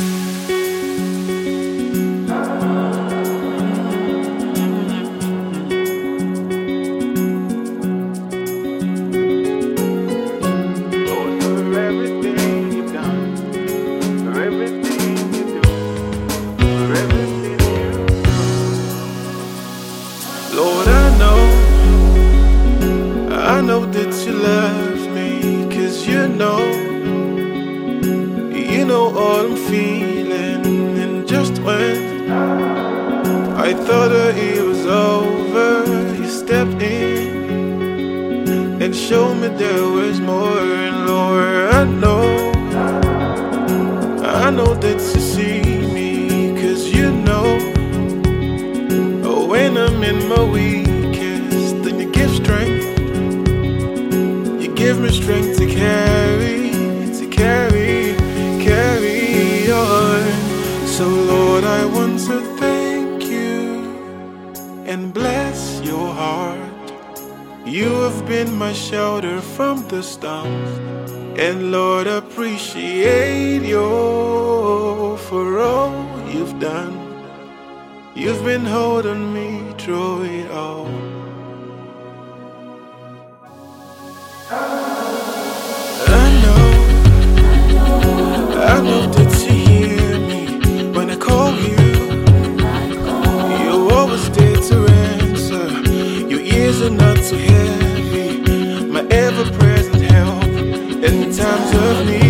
Lord, I thought that it was over, you stepped in and showed me there was more. And Lord, I know, I know that you see me, cause you know, oh, when I'm in my weakest, then you give strength, you give me strength to carry, and bless your heart. You have been my shelter from the storms, and Lord, appreciate you for all you've done. You've been holding me through it all. Are not too heavy. My ever present help in times of need.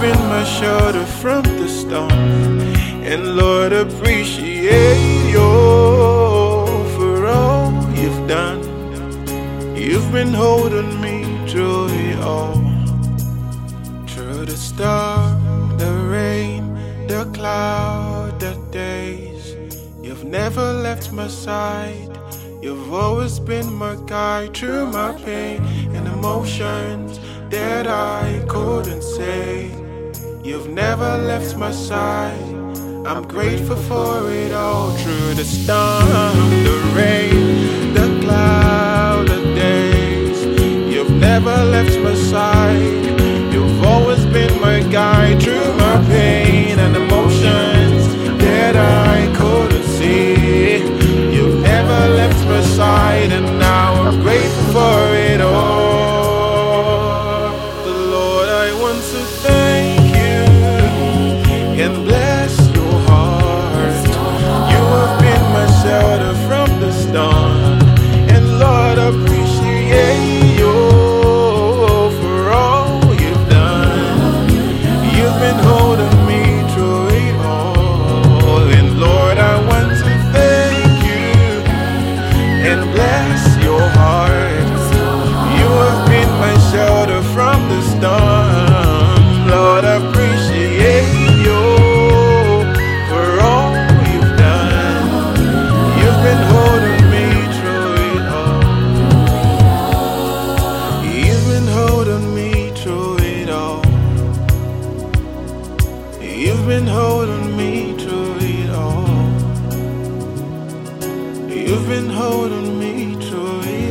Been my shelter from the storm, and Lord, appreciate you for all you've done. You've been holding me through it all. Through the storm, the rain, the cloud, the days. You've never left my side. You've always been my guide through my pain and emotions that I couldn't say. You've never left my side. I'm grateful for it all through the storm, the rain, the cloud, the days. You've never left my side. You've always been my guide through my pain and emotions that I couldn't see. You've never left my side, and now I'm grateful You've been holding me through it all. You've been holding me through it